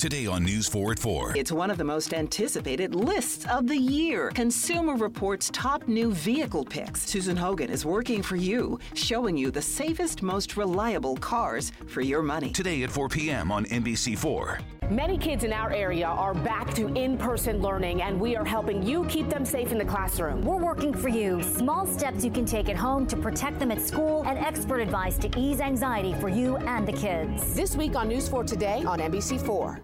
Today on News 4 at 4. It's one of the most anticipated lists of the year. Consumer Reports top new vehicle picks. Susan Hogan is working for you, showing you the safest, most reliable cars for your money. Today at 4 p.m. on NBC4. Many kids in our area are back to in person learning, and we are helping you keep them safe in the classroom. We're working for you. Small steps you can take at home to protect them at school, and expert advice to ease anxiety for you and the kids. This week on News 4 Today on NBC4.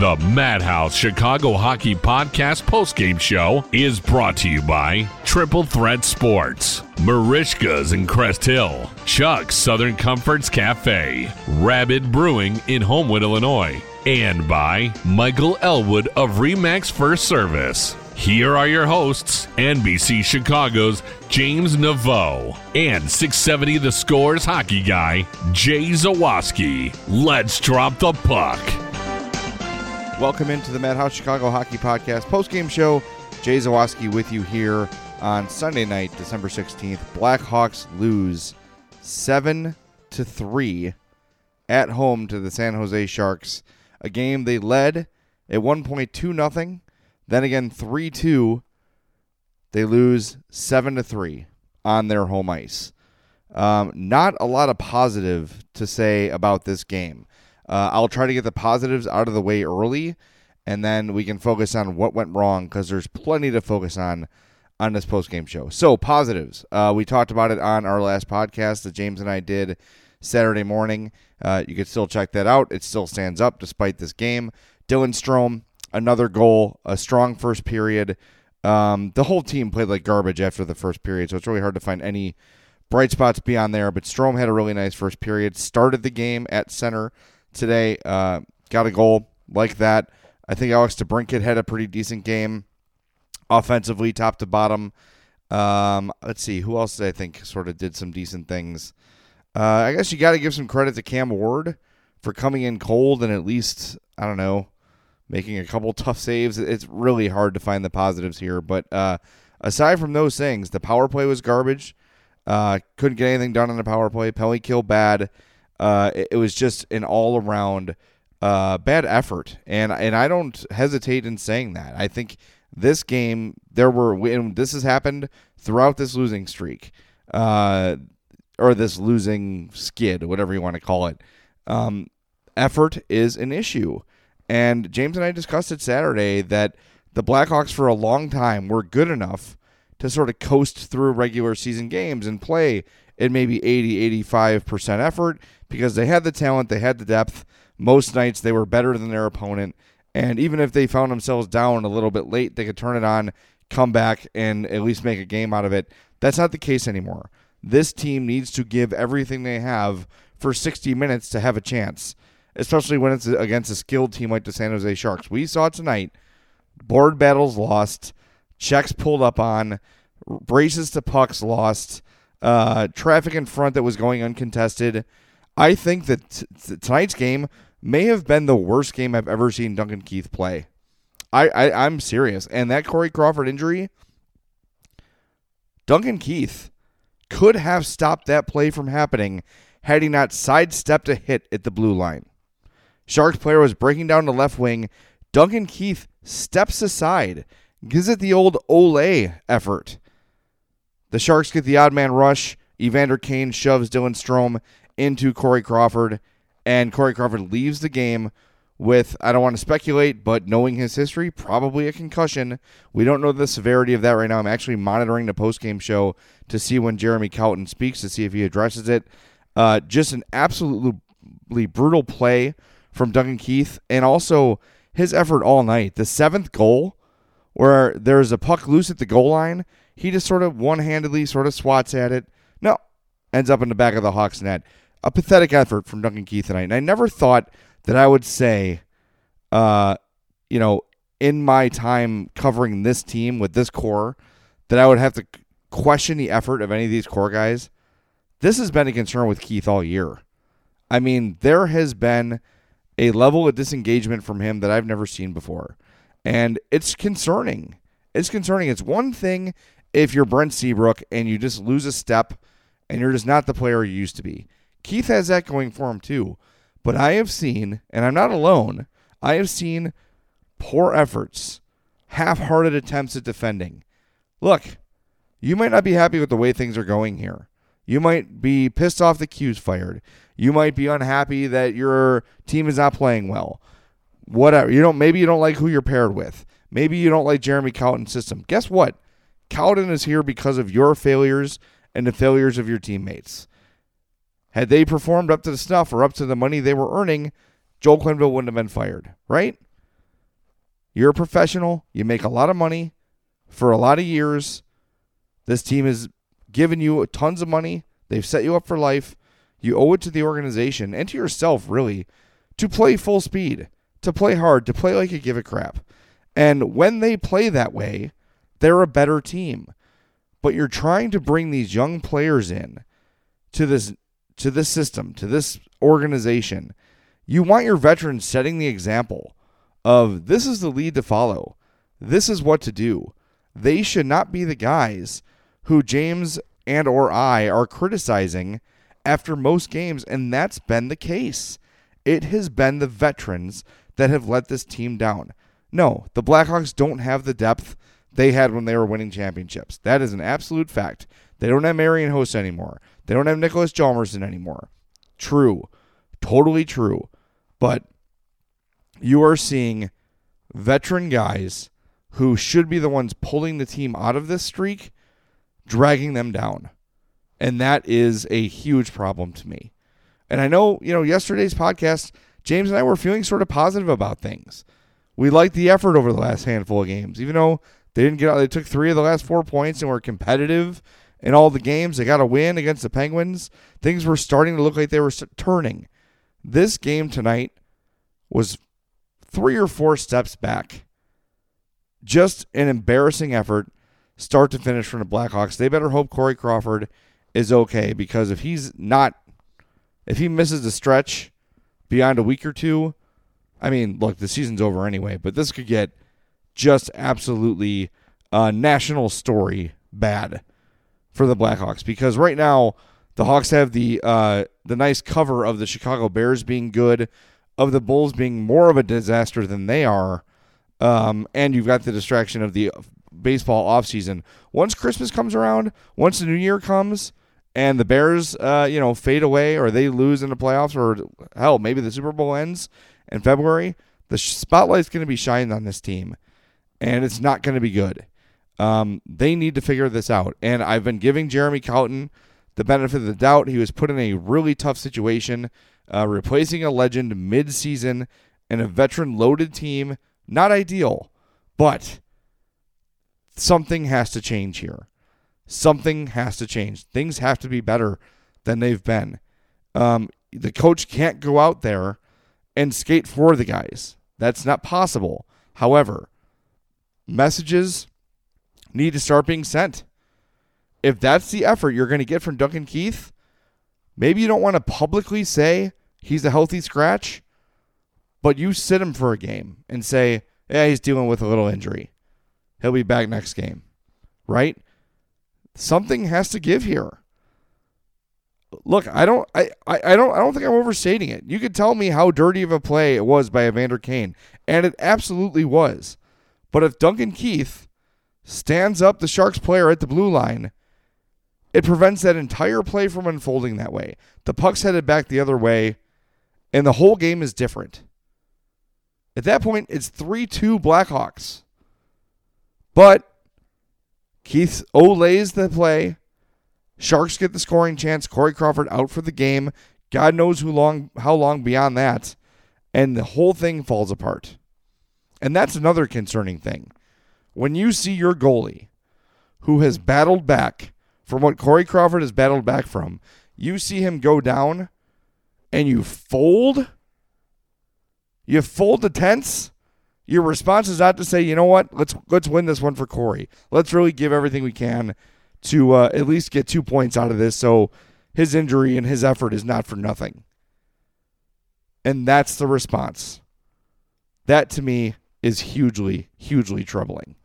The Madhouse Chicago Hockey Podcast postgame show is brought to you by Triple Threat Sports, Merichka's in Crest Hill, Chuck's Southern Comforts Cafe, Rabid Brewing in Homewood, Illinois, and by Michael Elwood of Remax First Service. Here are your hosts, NBC Chicago's James Neveau and 670 The Scores hockey guy, Jay Zawaski. Let's drop the puck. Welcome into the Madhouse Chicago Hockey Podcast postgame show. Jay Zawaski with you here on Sunday night, December 16th. Blackhawks lose 7 to 3 at home to the San Jose Sharks. A game they led at one point two nothing. Then again 3-2. They lose 7 to 3 on their home ice. Um, not a lot of positive to say about this game. Uh, I'll try to get the positives out of the way early, and then we can focus on what went wrong because there's plenty to focus on on this post game show. So positives, uh, we talked about it on our last podcast that James and I did Saturday morning. Uh, you can still check that out. It still stands up despite this game. Dylan Strome, another goal, a strong first period. Um, the whole team played like garbage after the first period, so it's really hard to find any bright spots beyond there. But Strome had a really nice first period. Started the game at center today. Uh, got a goal like that. I think Alex DeBrincat had a pretty decent game offensively, top to bottom. Um, let's see, who else did I think sort of did some decent things? Uh, I guess you got to give some credit to Cam Ward for coming in cold and at least, I don't know, making a couple tough saves. It's really hard to find the positives here. But uh, aside from those things, the power play was garbage. Uh, couldn't get anything done on the power play. Penalty kill bad. Uh, it, it, was just an all around uh, bad effort, and and I don't hesitate in saying that. I think this game there were and this has happened throughout this losing streak, uh, or this losing skid, whatever you want to call it. Um, effort is an issue, and James and I discussed it Saturday that the Blackhawks for a long time were good enough to sort of coast through regular season games and play at maybe 80 85% effort because they had the talent, they had the depth. Most nights they were better than their opponent. And even if they found themselves down a little bit late, they could turn it on, come back, and at least make a game out of it. That's not the case anymore. This team needs to give everything they have for 60 minutes to have a chance, especially when it's against a skilled team like the San Jose Sharks. We saw tonight board battles lost, checks pulled up on, braces to pucks lost, uh, traffic in front that was going uncontested. I think that t- tonight's game may have been the worst game I've ever seen Duncan Keith play. I, I I'm serious, and that Corey Crawford injury, Duncan Keith could have stopped that play from happening had he not sidestepped a hit at the blue line. Sharks player was breaking down the left wing. Duncan Keith steps aside, gives it the old Olay effort. The Sharks get the odd man rush. Evander Kane shoves Dylan Strome into Corey Crawford, and Corey Crawford leaves the game with, I don't want to speculate, but knowing his history, probably a concussion. We don't know the severity of that right now. I'm actually monitoring the post-game show to see when Jeremy Colliton speaks to see if he addresses it. Uh, just an absolutely brutal play from Duncan Keith, and also his effort all night. The seventh goal, where there's a puck loose at the goal line, he just sort of one-handedly sort of swats at it. No, ends up in the back of the Hawks net. A pathetic effort from Duncan Keith tonight. And I never thought that I would say, uh, you know, in my time covering this team with this core, that I would have to question the effort of any of these core guys. This has been a concern with Keith all year. I mean, there has been a level of disengagement from him that I've never seen before. And it's concerning. It's concerning. It's one thing if you're Brent Seabrook and you just lose a step and you're just not the player you used to be. Keith has that going for him too. But I have seen, and I'm not alone, I have seen poor efforts, half hearted attempts at defending. Look, you might not be happy with the way things are going here. You might be pissed off the Q's fired. You might be unhappy that your team is not playing well. Whatever. You don't maybe you don't like who you're paired with. Maybe you don't like Jeremy Colliton's system. Guess what? Colliton is here because of your failures and the failures of your teammates. Had they performed up to the snuff or up to the money they were earning, Joel Quenneville wouldn't have been fired, right? You're a professional. You make a lot of money for a lot of years. This team has given you tons of money. They've set you up for life. You owe it to the organization and to yourself, really, to play full speed, to play hard, to play like you give a crap. And when they play that way, they're a better team. But you're trying to bring these young players in to this to this system, to this organization, you want your veterans setting the example of this is the lead to follow. This is what to do. They should not be the guys who James and or I are criticizing after most games and that's been the case. It has been the veterans that have let this team down. No, the Blackhawks don't have the depth they had when they were winning championships. That is an absolute fact. They don't have Marian Hossa anymore. They don't have Nicholas Hjalmarsson anymore. True. Totally true. But you are seeing veteran guys who should be the ones pulling the team out of this streak, dragging them down. And that is a huge problem to me. And I know, you know, yesterday's podcast, James and I were feeling sort of positive about things. We liked the effort over the last handful of games, even though they didn't get out. They took three of the last four points and were competitive in all the games. They got a win against the Penguins. Things were starting to look like they were turning. This game tonight was three or four steps back. Just an embarrassing effort, start to finish from the Blackhawks. They better hope Corey Crawford is okay because if he's not, if he misses a stretch beyond a week or two, I mean, look, the season's over anyway, but this could get just absolutely a national story bad for the Blackhawks because right now the Hawks have the uh, the nice cover of the Chicago Bears being good, of the Bulls being more of a disaster than they are, um, and you've got the distraction of the baseball offseason. Once Christmas comes around, once the new year comes, and the Bears, uh, you know, fade away or they lose in the playoffs, or hell, maybe the Super Bowl ends in February, the spotlight's going to be shining on this team, and it's not going to be good. Um, they need to figure this out. And I've been giving Jeremy Colliton the benefit of the doubt. He was put in a really tough situation, uh, replacing a legend mid-season and a veteran-loaded team. Not ideal, but something has to change here. Something has to change. Things have to be better than they've been. Um, the coach can't go out there and skate for the guys. That's not possible. However, messages need to start being sent. If that's the effort you're going to get from Duncan Keith, maybe you don't want to publicly say he's a healthy scratch, but you sit him for a game and say, yeah, he's dealing with a little injury. He'll be back next game. Right? Something has to give here. Look, I don't I, I, don't I don't think I'm overstating it. You could tell me how dirty of a play it was by Evander Kane, and it absolutely was. But if Duncan Keith stands up the Sharks player at the blue line, it prevents that entire play from unfolding that way. The puck's headed back the other way, and the whole game is different. At that point, it's 3 2 Blackhawks. But Keith olays the play. Sharks get the scoring chance. Corey Crawford out for the game. God knows who long how long beyond that. And the whole thing falls apart. And that's another concerning thing. When you see your goalie who has battled back from what Corey Crawford has battled back from, you see him go down and you fold, you fold the tents. Your response is not to say, you know what, let's let's win this one for Corey. Let's really give everything we can to uh, at least get two points out of this, so his injury and his effort is not for nothing. And that's the response. That to me is hugely, hugely troubling.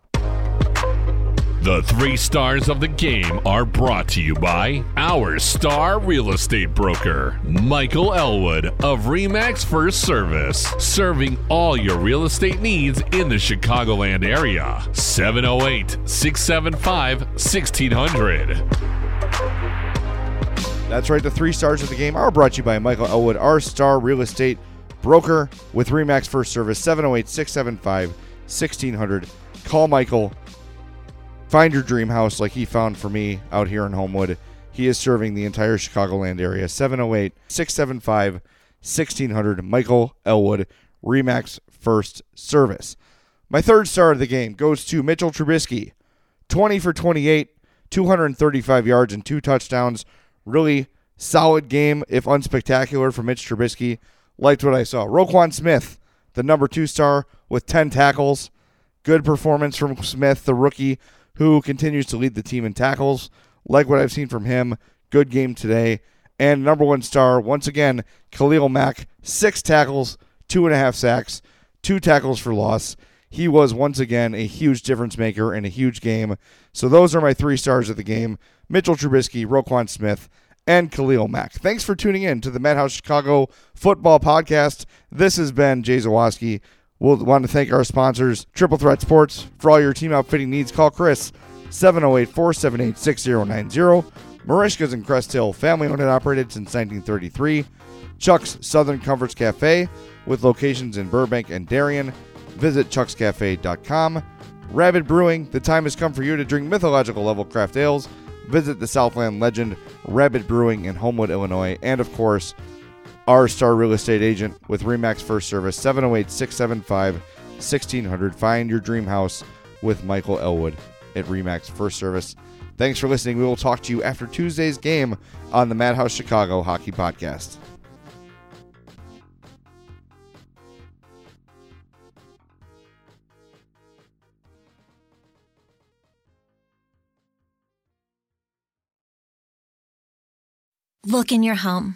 The three stars of the game are brought to you by our star real estate broker, Michael Elwood of REMAX First Service, serving all your real estate needs in the Chicagoland area. 708 675 1600. That's right. The three stars of the game are brought to you by Michael Elwood, our star real estate broker with REMAX First Service, 708 675 1600. Call Michael Find your dream house like he found for me out here in Homewood. He is serving the entire Chicagoland area. 708 675 1600. Michael Elwood, Remax First Service. My third star of the game goes to Mitchell Trubisky. 20 for 28, 235 yards, and two touchdowns. Really solid game, if unspectacular, for Mitch Trubisky. Liked what I saw. Roquan Smith, the number two star, with 10 tackles. Good performance from Smith, the rookie who continues to lead the team in tackles. Like what I've seen from him. Good game today. And number one star, once again, Khalil Mack, six tackles, two and a half sacks, two tackles for loss. He was once again a huge difference maker in a huge game. So those are my three stars of the game Mitchell Trubisky, Roquan Smith, and Khalil Mack. Thanks for tuning in to the Madhouse Chicago Football Podcast. This has been Jay Zawaski. We'll want to thank our sponsors, Triple Threat Sports. For all your team outfitting needs, call Chris 708 478 6090. Merichka's in Crest Hill, family owned and operated since 1933. Chuck's Southern Comforts Cafe with locations in Burbank and Darien. Visit chuckscafe.com. Rabid Brewing, the time has come for you to drink mythological level craft ales. Visit the Southland legend Rabid Brewing in Homewood, Illinois. And of course, our star real estate agent with Remax First Service, 708 675 1600. Find your dream house with Michael Elwood at Remax First Service. Thanks for listening. We will talk to you after Tuesday's game on the Madhouse Chicago Hockey Podcast. Look in your home.